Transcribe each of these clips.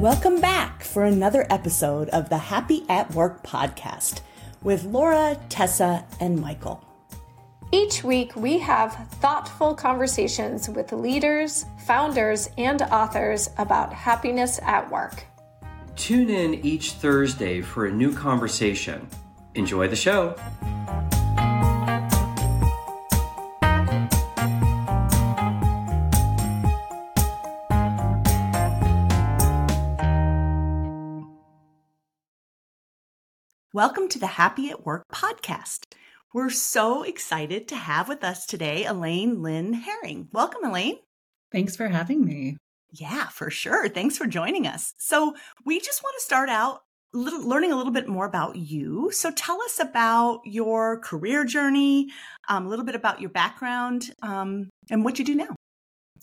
Welcome back for another episode of the Happy at Work podcast with Laura, Tessa, and Michael. Each week, we have thoughtful conversations with leaders, founders, and authors about happiness at work. Tune in each Thursday for a new conversation. Enjoy the show. Welcome to the Happy at Work podcast. We're so excited to have with us today Elaine Lin Hering. Welcome, Elaine. Thanks for having me. Yeah, for sure. Thanks for joining us. So, we just want to start out little, learning a little bit more about you. So, tell us about your career journey, um, a little bit about your background, um, and what you do now.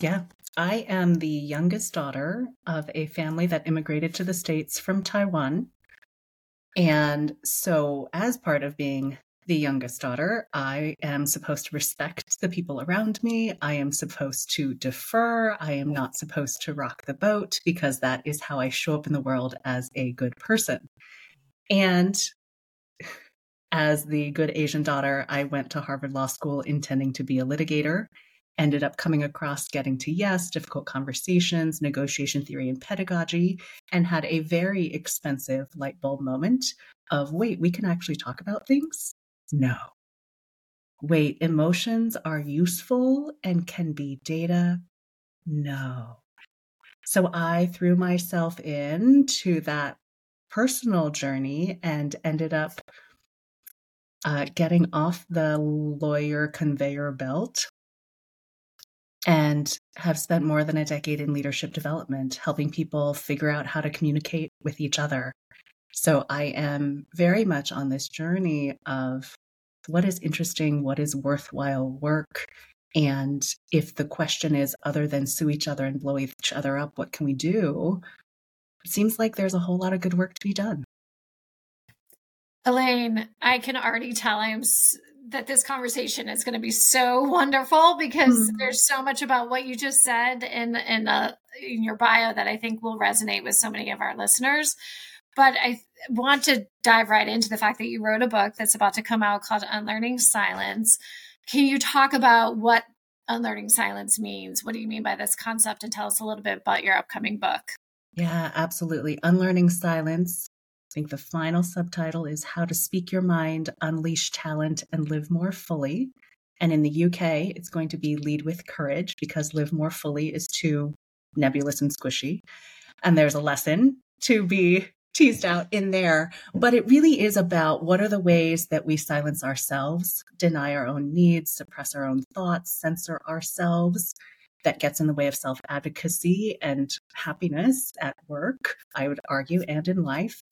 Yeah, I am the youngest daughter of a family that immigrated to the States from Taiwan. And so, as part of being the youngest daughter, I am supposed to respect the people around me. I am supposed to defer. I am not supposed to rock the boat because that is how I show up in the world as a good person. And as the good Asian daughter, I went to Harvard Law School intending to be a litigator. Ended up coming across getting to yes, difficult conversations, negotiation theory, and pedagogy, and had a very expensive light bulb moment of wait, we can actually talk about things no. Wait, emotions are useful and can be data? No. So I threw myself into that personal journey and ended up uh, getting off the lawyer conveyor belt and have spent more than a decade in leadership development, helping people figure out how to communicate with each other so I am very much on this journey of what is interesting, what is worthwhile work. And if the question is other than sue each other and blow each other up, what can we do? It seems like there's a whole lot of good work to be done. Elaine, I can already tell I'm that this conversation is going to be so wonderful because mm-hmm. there's so much about what you just said in in, uh, in your bio that I think will resonate with so many of our listeners. But I want to dive right into the fact that you wrote a book that's about to come out called Unlearning Silence. Can you talk about what unlearning silence means? What do you mean by this concept? And tell us a little bit about your upcoming book. Yeah, absolutely. Unlearning Silence. I think the final subtitle is How to Speak Your Mind, Unleash Talent, and Live More Fully. And in the UK, it's going to be Lead with Courage because Live More Fully is too nebulous and squishy. And there's a lesson to be teased out in there. But it really is about what are the ways that we silence ourselves, deny our own needs, suppress our own thoughts, censor ourselves. That gets in the way of self advocacy and happiness at work, I would argue, and in life.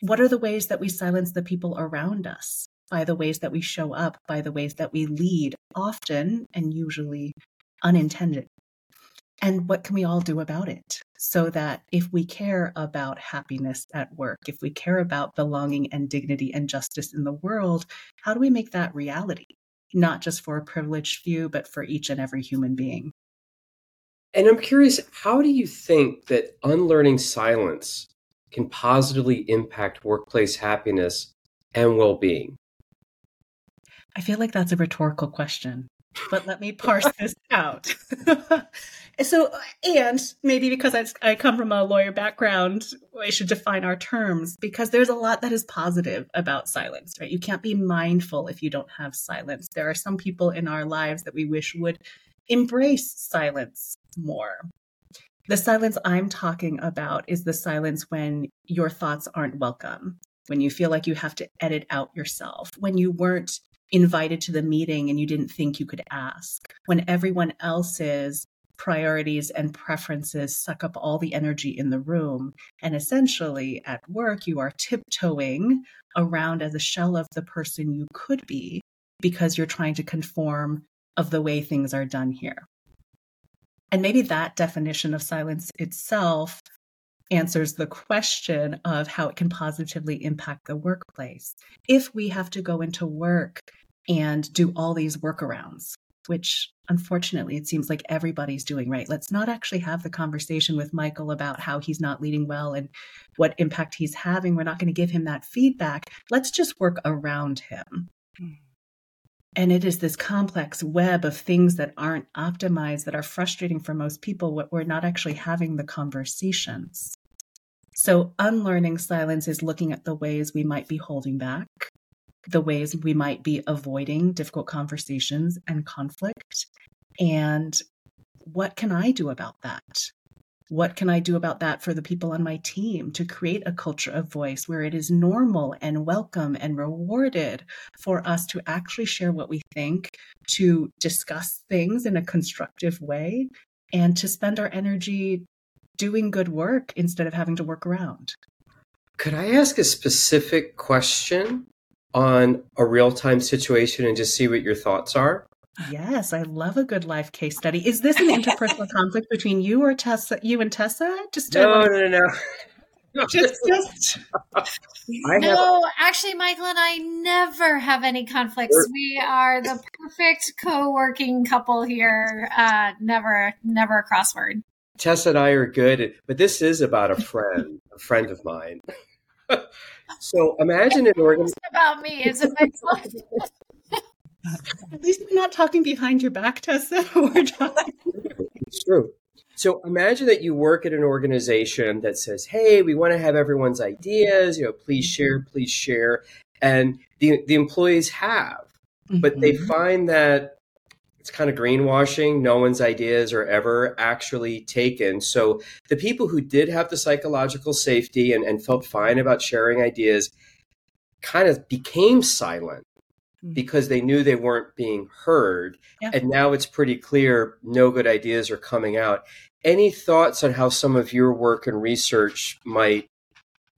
What are the ways that we silence the people around us? By the ways that we show up, by the ways that we lead, often and usually unintended and what can we all do about it so that if we care about happiness at work, if we care about belonging and dignity and justice in the world, how do we make that reality? Not just for a privileged few, but for each and every human being. And I'm curious, how do you think that unlearning silence can positively impact workplace happiness and well being? I feel like that's a rhetorical question but let me parse this out. so, and maybe because I, I come from a lawyer background, I should define our terms because there's a lot that is positive about silence, right? You can't be mindful if you don't have silence. There are some people in our lives that we wish would embrace silence more. The silence I'm talking about is the silence when your thoughts aren't welcome, when you feel like you have to edit out yourself, when you weren't invited to the meeting and you didn't think you could ask, when everyone else's priorities and preferences suck up all the energy in the room. And essentially, at work, you are tiptoeing around as a shell of the person you could be because you're trying to conform of the way things are done here. And maybe that definition of silence itself answers the question of how it can positively impact the workplace. If we have to go into work and do all these workarounds, which unfortunately, it seems like everybody's doing right. Let's not actually have the conversation with Michael about how he's not leading well and what impact he's having. We're not going to give him that feedback. Let's just work around him. Mm. And it is this complex web of things that aren't optimized, that are frustrating for most people. What We're not actually having the conversations. So, unlearning silence is looking at the ways we might be holding back, the ways we might be avoiding difficult conversations and conflict. And what can I do about that? What can I do about that for the people on my team to create a culture of voice where it is normal and welcome and rewarded for us to actually share what we think, to discuss things in a constructive way, and to spend our energy doing good work instead of having to work around? Could I ask a specific question on a real time situation and just see what your thoughts are? Yes, I love a good life case study. Is this an interpersonal conflict between you or Tessa, you and Tessa? Just no, no, no, no. Just, just. no, have... actually, Michael and I never have any conflicts. We're... We are the perfect co-working couple here. Uh, never, never a crossword. Tessa and I are good, but this is about a friend, a friend of mine. so imagine an organization. about me, is it my At least we're not talking behind your back, Tessa. We're talking. It's true. So imagine that you work at an organization that says, "Hey, we want to have everyone's ideas. You know, please share, please share," and the the employees have, mm-hmm. but they mm-hmm. find that it's kind of greenwashing. No one's ideas are ever actually taken. So the people who did have the psychological safety and, and felt fine about sharing ideas kind of became silent Mm-hmm. Mm-hmm. because they knew they weren't being heard. Yeah. And now it's pretty clear no good ideas are coming out. Any thoughts on how some of your work and research might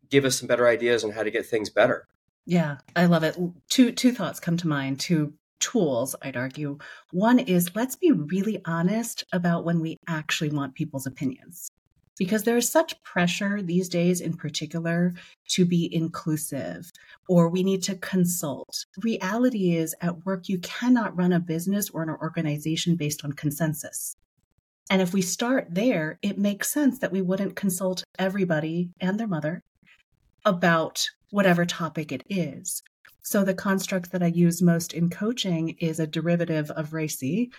give us some better ideas on how to get things better? Yeah, I love it. Two two thoughts come to mind, two tools, I'd argue. One is let's be really honest about when we actually want people's opinions because there is such pressure these days, in particular, to be inclusive or we need to consult. Reality is, at work, you cannot run a business or an organization based on consensus. And if we start there, it makes sense that we wouldn't consult everybody and their mother about whatever topic it is. So the construct that I use most in coaching is a derivative of RACI,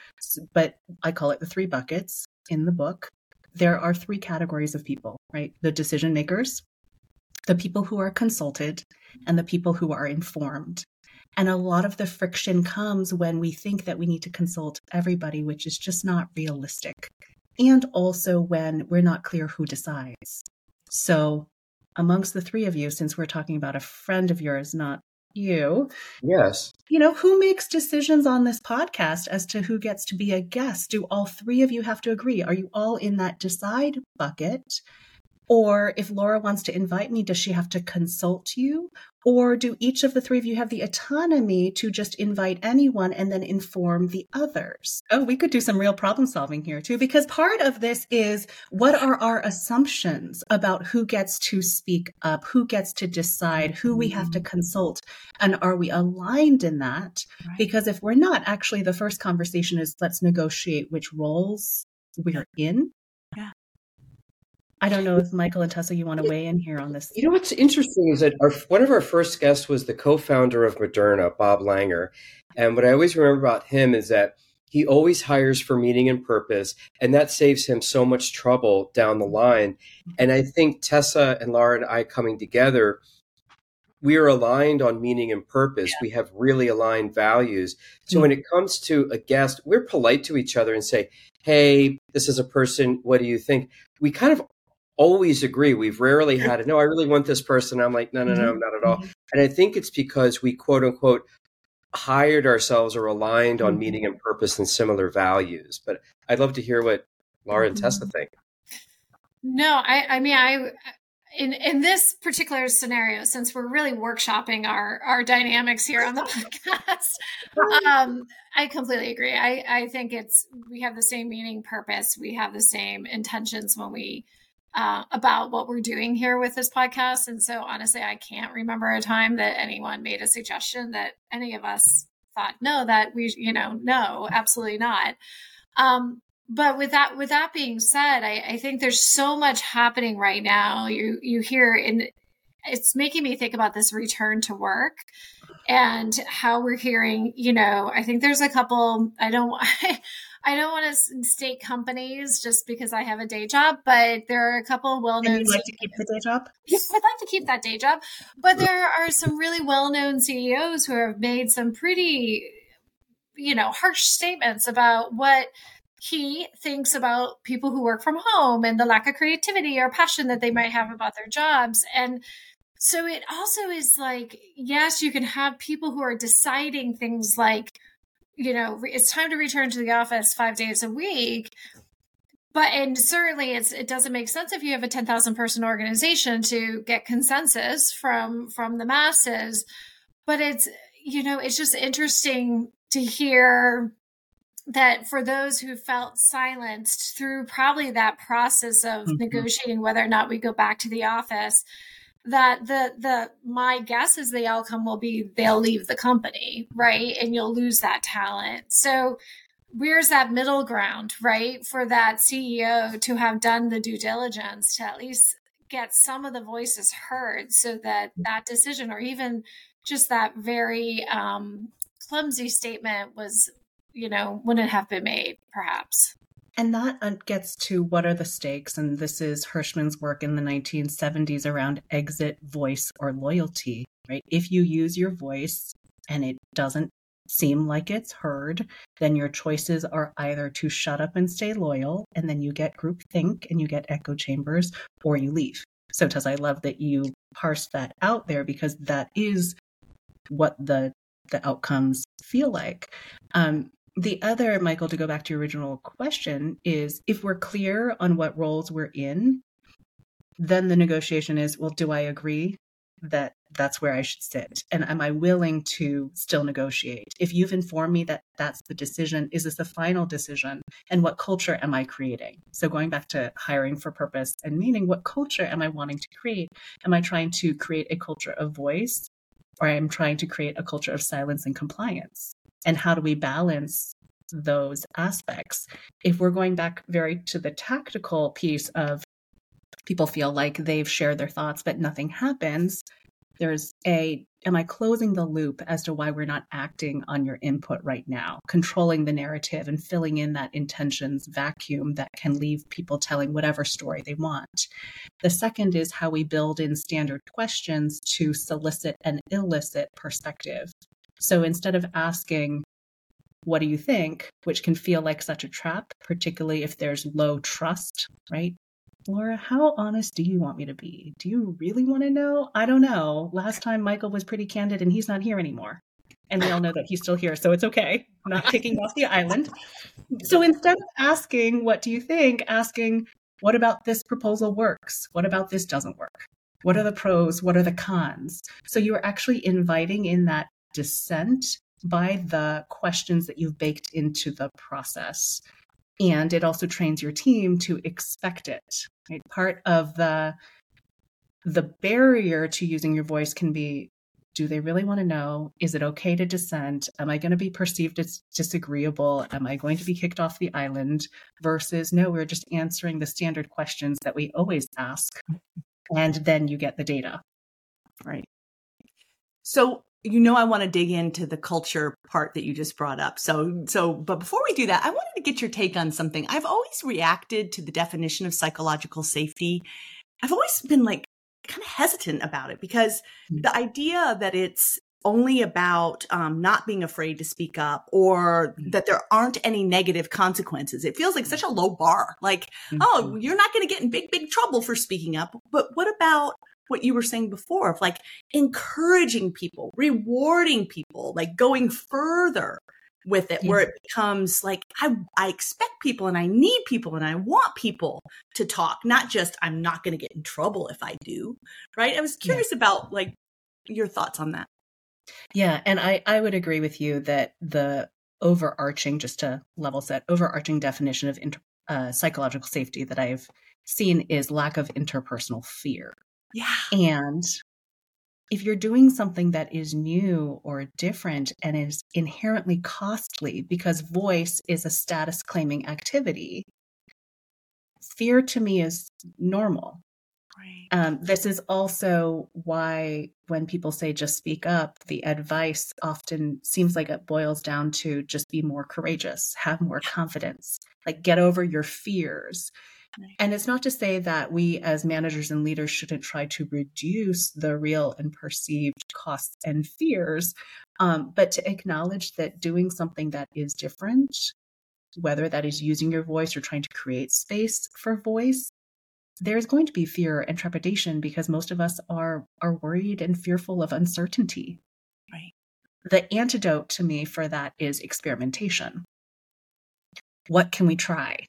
but I call it the three buckets in the book there are three categories of people, right? The decision makers, the people who are consulted, and the people who are informed. And a lot of the friction comes when we think that we need to consult everybody, which is just not realistic. And also when we're not clear who decides. So, amongst the three of you, since we're talking about a friend of yours, not you. Yes. You know, who makes decisions on this podcast as to who gets to be a guest? Do all three of you have to agree? Are you all in that decide bucket? Or if Laura wants to invite me, does she have to consult you? Or do each of the three of you have the autonomy to just invite anyone and then inform the others? Oh, we could do some real problem solving here too, because part of this is what are our assumptions about who gets to speak up, who gets to decide, who we have to mm-hmm. consult, and are we aligned in that? Right. Because if we're not, actually, the first conversation is let's negotiate which roles we're in I don't know if Michael and Tessa, you want to weigh in here on this. You know what's interesting is that our, one of our first guests was the co-founder of Moderna, Bob Langer, and what I always remember about him is that he always hires for meaning and purpose, and that saves him so much trouble down the line. And I think Tessa and Laura and I coming together, we are aligned on meaning and purpose. Yeah. We have really aligned values. So mm-hmm. when it comes to a guest, we're polite to each other and say, Hey, this is a person. What do you think? We kind of always agree. We've rarely had it. No, I really want this person. I'm like, no, no, no, mm-hmm. not at all. Mm-hmm. And I think it's because we quote unquote hired ourselves or aligned on mm-hmm. meaning and purpose and similar values. But I'd love to hear what Laura and Tessa think. No, I, I mean, I, in in this particular scenario, since we're really workshopping our our dynamics here on the podcast, um, I completely agree. I I think it's we have the same meaning, purpose. We have the same intentions when we uh, about what we're doing here with this podcast. And so, honestly, I can't remember a time that anyone made a suggestion that any of us thought, no, that we, you know, no, absolutely not. Um, but with that with that being said, I, I think there's so much happening right now. You you hear and it's making me think about this return to work and how we're hearing, you know, I think there's a couple I don't I don't want to state companies just because I have a day job, but there are a couple well-known. And you like to keep the day job? Yes, I'd like to keep that day job, but there are some really well-known CEOs who have made some pretty, you know, harsh statements about what he thinks about people who work from home and the lack of creativity or passion that they might have about their jobs and so it also is like yes you can have people who are deciding things like you know it's time to return to the office five days a week but and certainly it's it doesn't make sense if you have a 10,000 person organization to get consensus from from the masses but it's you know it's just interesting to hear that for those who felt silenced through probably that process of mm-hmm. negotiating whether or not we go back to the office that the the my guess is the outcome will be they'll leave the company right? And you'll lose that talent. So where's that middle ground right? For that ceo to have done the due diligence to at least get some of the voices heard so that that decision or even just that very um, clumsy statement was you know wouldn't have been made perhaps and that gets to what are the stakes. And this is Hirschman's work in the 1970s around exit, voice, or loyalty, right? If you use your voice and it doesn't seem like it's heard, then your choices are either to shut up and stay loyal, and then you get groupthink and you get echo chambers, or you leave. So, Tess, I love that you parsed that out there because that is what the the outcomes feel like. Um, the other, Michael, to go back to your original question, is if we're clear on what roles we're in, then the negotiation is well, do I agree that that's where I should sit? And am I willing to still negotiate? If you've informed me that that's the decision, is this the final decision? And what culture am I creating? So, going back to hiring for purpose and meaning, what culture am I wanting to create? Am I trying to create a culture of voice or I'm trying to create a culture of silence and compliance? And how do we balance those aspects? If we're going back very to the tactical piece of people feel like they've shared their thoughts but nothing happens there's a am i closing the loop as to why we're not acting on your input right now? Controlling the narrative and filling in that intentions vacuum that can leave people telling whatever story they want. The second is how we build in standard questions to solicit an illicit perspective so instead of asking, what do you think, which can feel like such a trap, particularly if there's low trust, right? Laura, how honest do you want me to be? Do you really want to know? I don't know. Last time Michael was pretty candid and he's not here anymore. And we all know that he's still here, so it's okay. I'm not kicking off the island. So instead of asking, what do you think? Asking, what about this proposal works? What about this doesn't work? What are the pros? What are the cons? So you are actually inviting in that dissent by the questions that you've baked into the process. And it also trains your team to expect it. Right? Part of the the barrier to using your voice can be do they really want to know? Is it okay to dissent? Am I going to be perceived as disagreeable? Am I going to be kicked off the island? Versus, no, we're just answering the standard questions that we always ask. And then you get the data. Right. So you know I want to dig into the culture part that you just brought up. So so but before we do that, I wanted to get your take on something. I've always reacted to the definition of psychological safety. I've always been like kind of hesitant about it because mm-hmm. the idea that it's only about um, not being afraid to speak up or mm-hmm. that there aren't any negative consequences. It feels like such a low bar. Like, mm-hmm. oh, you're not going to get in big, big trouble for speaking up. But what about what you were saying before of like encouraging people, rewarding people, like going further with it, yeah. where it becomes like I I expect people and I need people and I want people to talk, not just I'm not going to get in trouble if I do. Right? I was curious yeah. about like your thoughts on that. Yeah, and I I would agree with you that the overarching, just to level set, overarching definition of inter, uh, psychological safety that I've seen is lack of interpersonal fear. Yeah. And if you're doing something that is new or different and is inherently costly because voice is a status claiming activity, fear to me is normal. Right. Um, this is also why when people say just speak up, the advice often seems like it boils down to just be more courageous, have more confidence, like get over your fears. And it's not to say that we as managers and leaders shouldn't try to reduce the real and perceived costs and fears, um, but to acknowledge that doing something that is different, whether that is using your voice or trying to create space for voice, there's going to be fear and trepidation because most of us are are worried and fearful of uncertainty. Right. The antidote to me for that is experimentation. What can we try?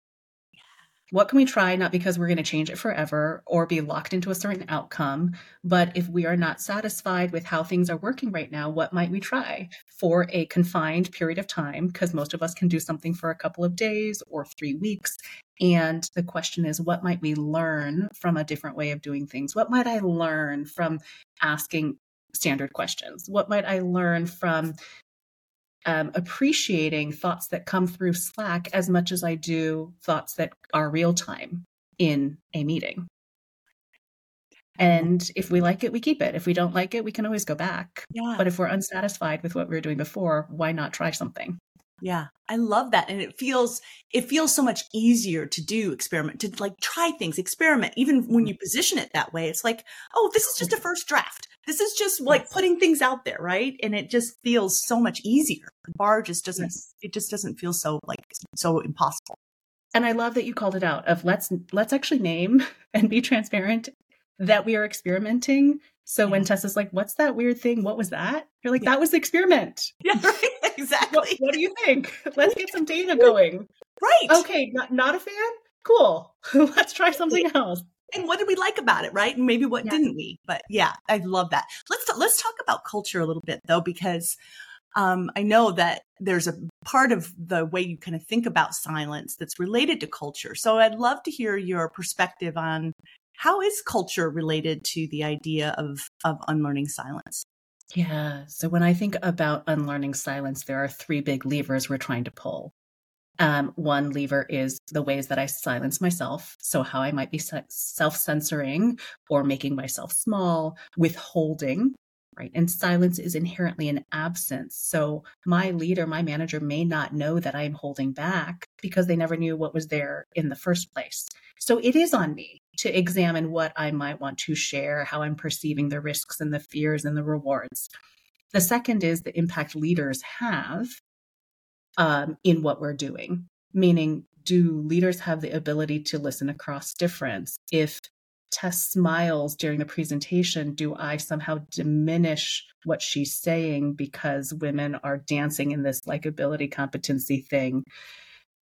What can we try not because we're going to change it forever or be locked into a certain outcome but if we are not satisfied with how things are working right now what might we try? For a confined period of time because most of us can do something for a couple of days or 3 weeks and the question is what might we learn from a different way of doing things? What might i learn from asking standard questions? What might i learn from um, appreciating thoughts that come through Slack as much as I do thoughts that are real time in a meeting. And if we like it, we keep it. If we don't like it, we can always go back. Yeah. But if we're unsatisfied with what we were doing before, why not try something? Yeah, I love that. And it feels, it feels so much easier to do experiment, to like try things, experiment. Even when you position it that way, it's like, oh, this is just a first draft. This is just like yes. putting things out there, right? And it just feels so much easier. The bar just doesn't, yes. it just doesn't feel so like so impossible. And I love that you called it out of let's, let's actually name and be transparent that we are experimenting. So yeah. when Tessa's like, what's that weird thing? What was that? You're like, yeah. that was the experiment. Yeah, right. exactly. What, what, do you think? Let's get some data going. Right. Okay, not, not a fan? Cool. Let's try something else. And what did we like about it, right? And maybe what yeah. didn't we? But yeah, I love that. Let's let's talk about culture a little bit though, because um, I know that there's a part of the way you kind of think about silence that's related to culture. So I'd love to hear your perspective on how is culture related to the idea of of unlearning silence. Yeah. So when I think about unlearning silence, there are three big levers we're trying to pull. Um, one lever is the ways that I silence myself. So, how I might be self censoring or making myself small, withholding, right? And silence is inherently an absence. So, my leader, my manager may not know that I'm holding back because they never knew what was there in the first place. So, it is on me to examine what I might want to share, how I'm perceiving the risks and the fears and the rewards. The second is the impact leaders have um, in what we're doing, meaning, do leaders have the ability to listen across difference? If Tess smiles during the presentation, do I somehow diminish what she's saying because women are dancing in this likability competency thing?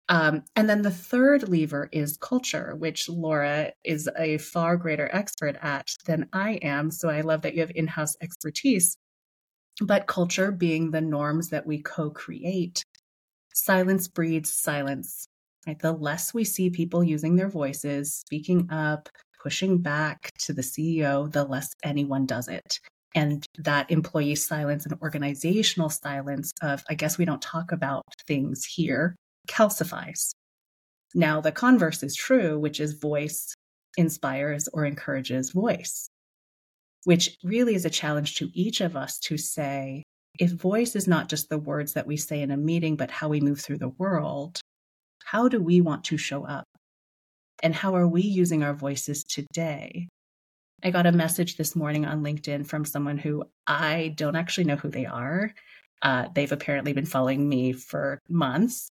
Um, and then the third lever is culture, which Laura is a far greater expert at than I am. So I love that you have in house expertise. But culture being the norms that we co create, silence breeds silence. Right? The less we see people using their voices, speaking up, pushing back to the CEO, the less anyone does it. And that employee silence and organizational silence of, I guess we don't talk about things here calcifies. Now, the converse is true, which is voice inspires or encourages voice, which really is a challenge to each of us to say if voice is not just the words that we say in a meeting, but how we move through the world, how do we want to show up? And how are we using our voices today? I got a message this morning on LinkedIn from someone who I don't actually know who they are. Uh, they've apparently been following me for months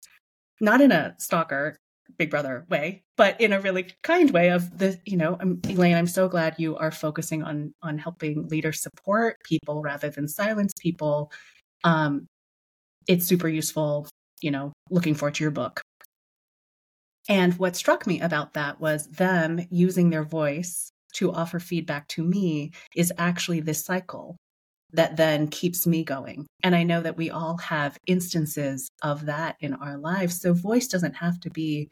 not in a stalker big brother way but in a really kind way of the you know I'm, elaine i'm so glad you are focusing on on helping leaders support people rather than silence people. Um it's super useful you know looking forward to your book. And what struck me about that was them using their voice to offer feedback to me is actually this cycle that then keeps me going. And I know that we all have instances of that in our lives. So voice doesn't have to be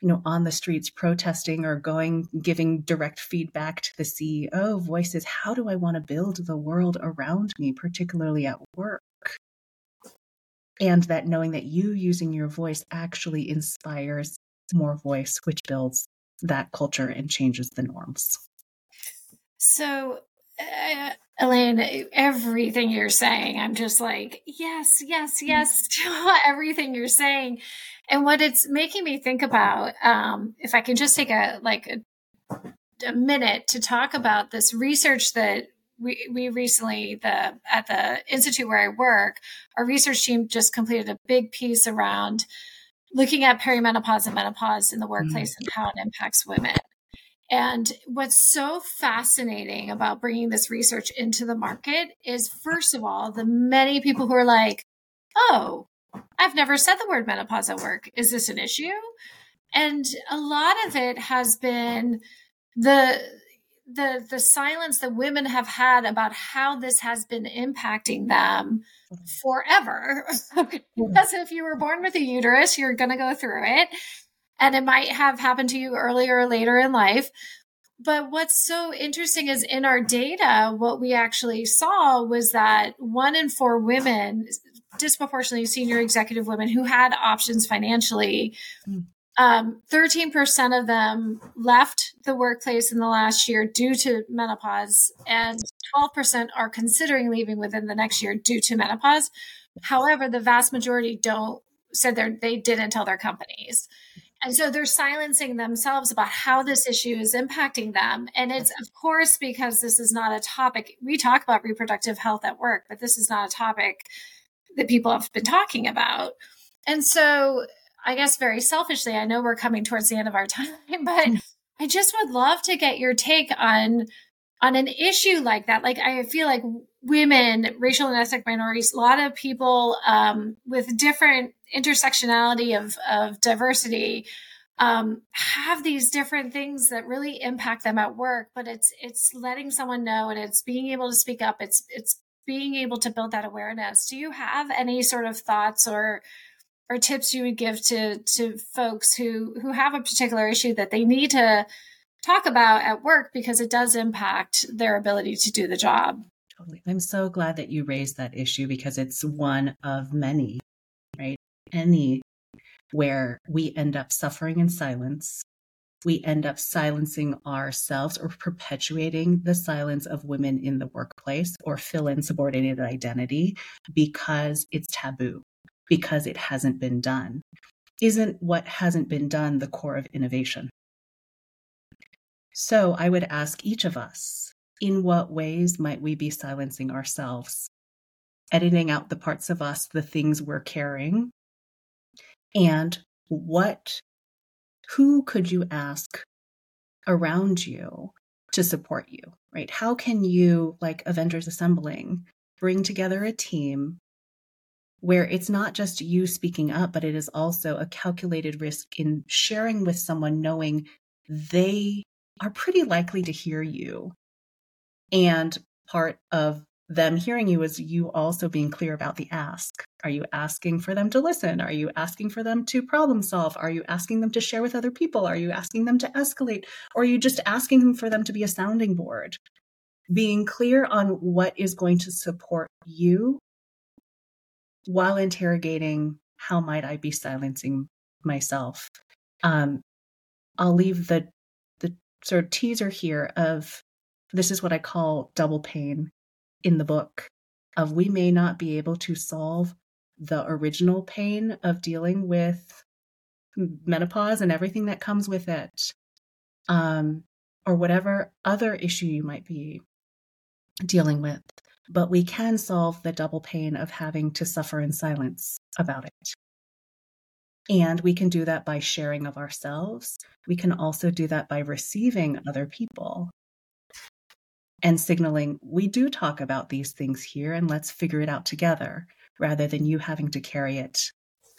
you know, on the streets protesting or going, giving direct feedback to the CEO voices. How do I want to build the world around me, particularly at work? And that knowing that you using your voice actually inspires more voice, which builds that culture and changes the norms. So, uh, Elaine, everything you're saying, I'm just like, yes, yes, yes, to everything you're saying. And what it's making me think about, um, if I can just take a like a, a minute to talk about this research that we, we recently the at the institute where I work, our research team just completed a big piece around looking at perimenopause and menopause in the workplace mm-hmm. and how it impacts women. And what's so fascinating about bringing this research into the market is, first of all, the many people who are like, oh, I've never said the word menopause at work. Is this an issue? And a lot of it has been the the the silence that women have had about how this has been impacting them mm-hmm. forever. because if you were born with a uterus, you're going to go through it and it might have happened to you earlier or later in life. But what's so interesting is in our data, what we actually saw was that one in four women, disproportionately senior executive women who had options financially, mm. um, 13% of them left the workplace in the last year due to menopause, and 12% are considering leaving within the next year due to menopause. However, the vast majority don't said they didn't tell their companies. And so they're silencing themselves about how this issue is impacting them. And it's, of course, because this is not a topic. We talk about reproductive health at work, but this is not a topic that people have been talking about. And so I guess very selfishly, I know we're coming towards the end of our time, but mm. I just would love to get your take on on an issue like that. Like I feel like women, racial and ethnic minorities, a lot of people um, with different intersectionality of, of diversity um, have these different things that really impact them at work. But it's it's letting someone know and it's being able to speak up. It's it's being able to build that awareness. Do you have any sort of thoughts or or tips you would give to to folks who who have a particular issue that they need to talk about at work because it does impact their ability to do the job. Totally. I'm so glad that you raised that issue because it's one of many, right? Any where we end up suffering in silence. We end up silencing ourselves or perpetuating the silence of women in the workplace or fill in subordinated identity because it's taboo, because it hasn't been done. Isn't what hasn't been done the core of innovation? So I would ask each of us in what ways might we be silencing ourselves, editing out the parts of us, the things we're carrying, and what, who could you ask around you to support you, right? How can you, like Avengers Assembling, bring together a team where it's not just you speaking up, but it is also a calculated risk in sharing with someone knowing they are pretty likely to hear you. And part of them hearing you is you also being clear about the ask. Are you asking for them to listen? Are you asking for them to problem solve? Are you asking them to share with other people? Are you asking them to escalate? Or are you just asking for them to be a sounding board? Being clear on what is going to support you while interrogating how might I be silencing myself. Um, I'll leave the sort of teaser here of this is what I call double pain in the book of we may not be able to solve the original pain of dealing with menopause and everything that comes with it um, or whatever other issue you might be dealing with but we can solve the double pain of having to suffer in silence about it and we can do that by sharing of ourselves. We can also do that by receiving other people and signaling, we do talk about these things here and let's figure it out together rather than you having to carry it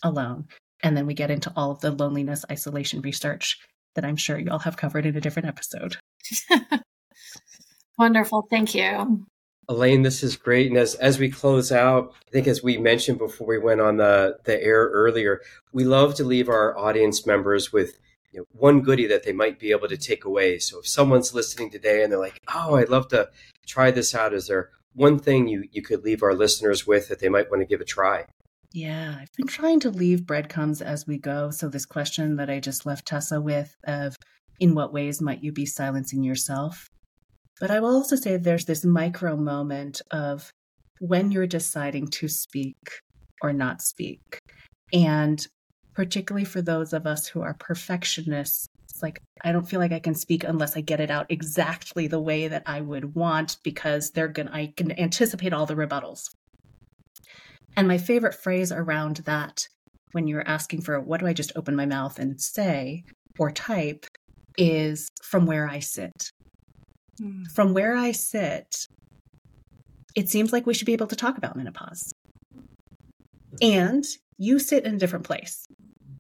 alone. And then we get into all of the loneliness isolation research that I'm sure you all have covered in a different episode. Wonderful. Thank you. Elaine, this is great. And as, as we close out, I think as we mentioned before we went on the, the air earlier, we love to leave our audience members with you know, one goodie that they might be able to take away. So if someone's listening today and they're like, "Oh, I'd love to try this out," is there one thing you you could leave our listeners with that they might want to give a try? Yeah, I've been trying to leave breadcrumbs as we go. So this question that I just left Tessa with of in what ways might you be silencing yourself? But I will also say there's this micro moment of when you're deciding to speak or not speak. And particularly for those of us who are perfectionists, it's like I don't feel like I can speak unless I get it out exactly the way that I would want because they're going to I can anticipate all the rebuttals. And my favorite phrase around that when you're asking for what do I just open my mouth and say or type is from where I sit. Mm. From where I sit, it seems like we should be able to talk about menopause. And you sit in a different place,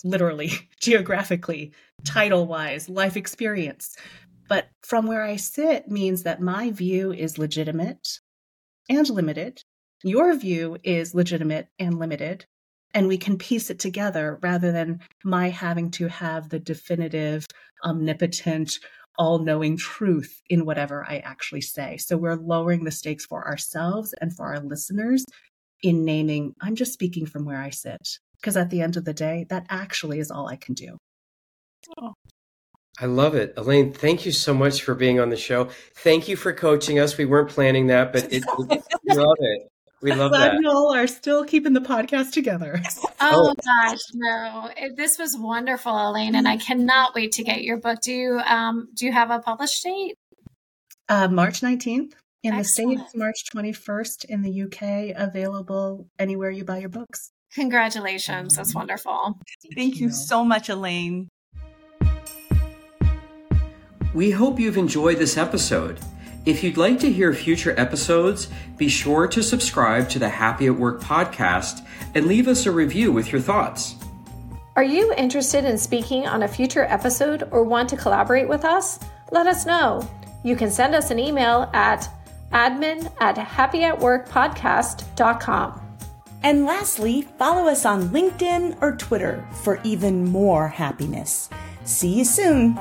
literally, geographically, title wise, life experience. But from where I sit means that my view is legitimate and limited. Your view is legitimate and limited. And we can piece it together rather than my having to have the definitive, omnipotent, all knowing truth in whatever I actually say. So we're lowering the stakes for ourselves and for our listeners in naming, I'm just speaking from where I sit. Because at the end of the day, that actually is all I can do. Oh. I love it. Elaine, thank you so much for being on the show. Thank you for coaching us. We weren't planning that, but it, it, we love it. We love Glad that. you all are still keeping the podcast together. Oh, oh, gosh, no! This was wonderful, Elaine, and I cannot wait to get your book. Do you um do you have a published date? Uh, March nineteenth in Excellent. the states. March twenty first in the UK. Available anywhere you buy your books. Congratulations! That's wonderful. Thank, Thank you. you so much, Elaine. We hope you've enjoyed this episode. If you'd like to hear future episodes, be sure to subscribe to the Happy at Work podcast and leave us a review with your thoughts. Are you interested in speaking on a future episode or want to collaborate with us? Let us know. You can send us an email at admin at happyatworkpodcast.com. And lastly, follow us on LinkedIn or Twitter for even more happiness. See you soon.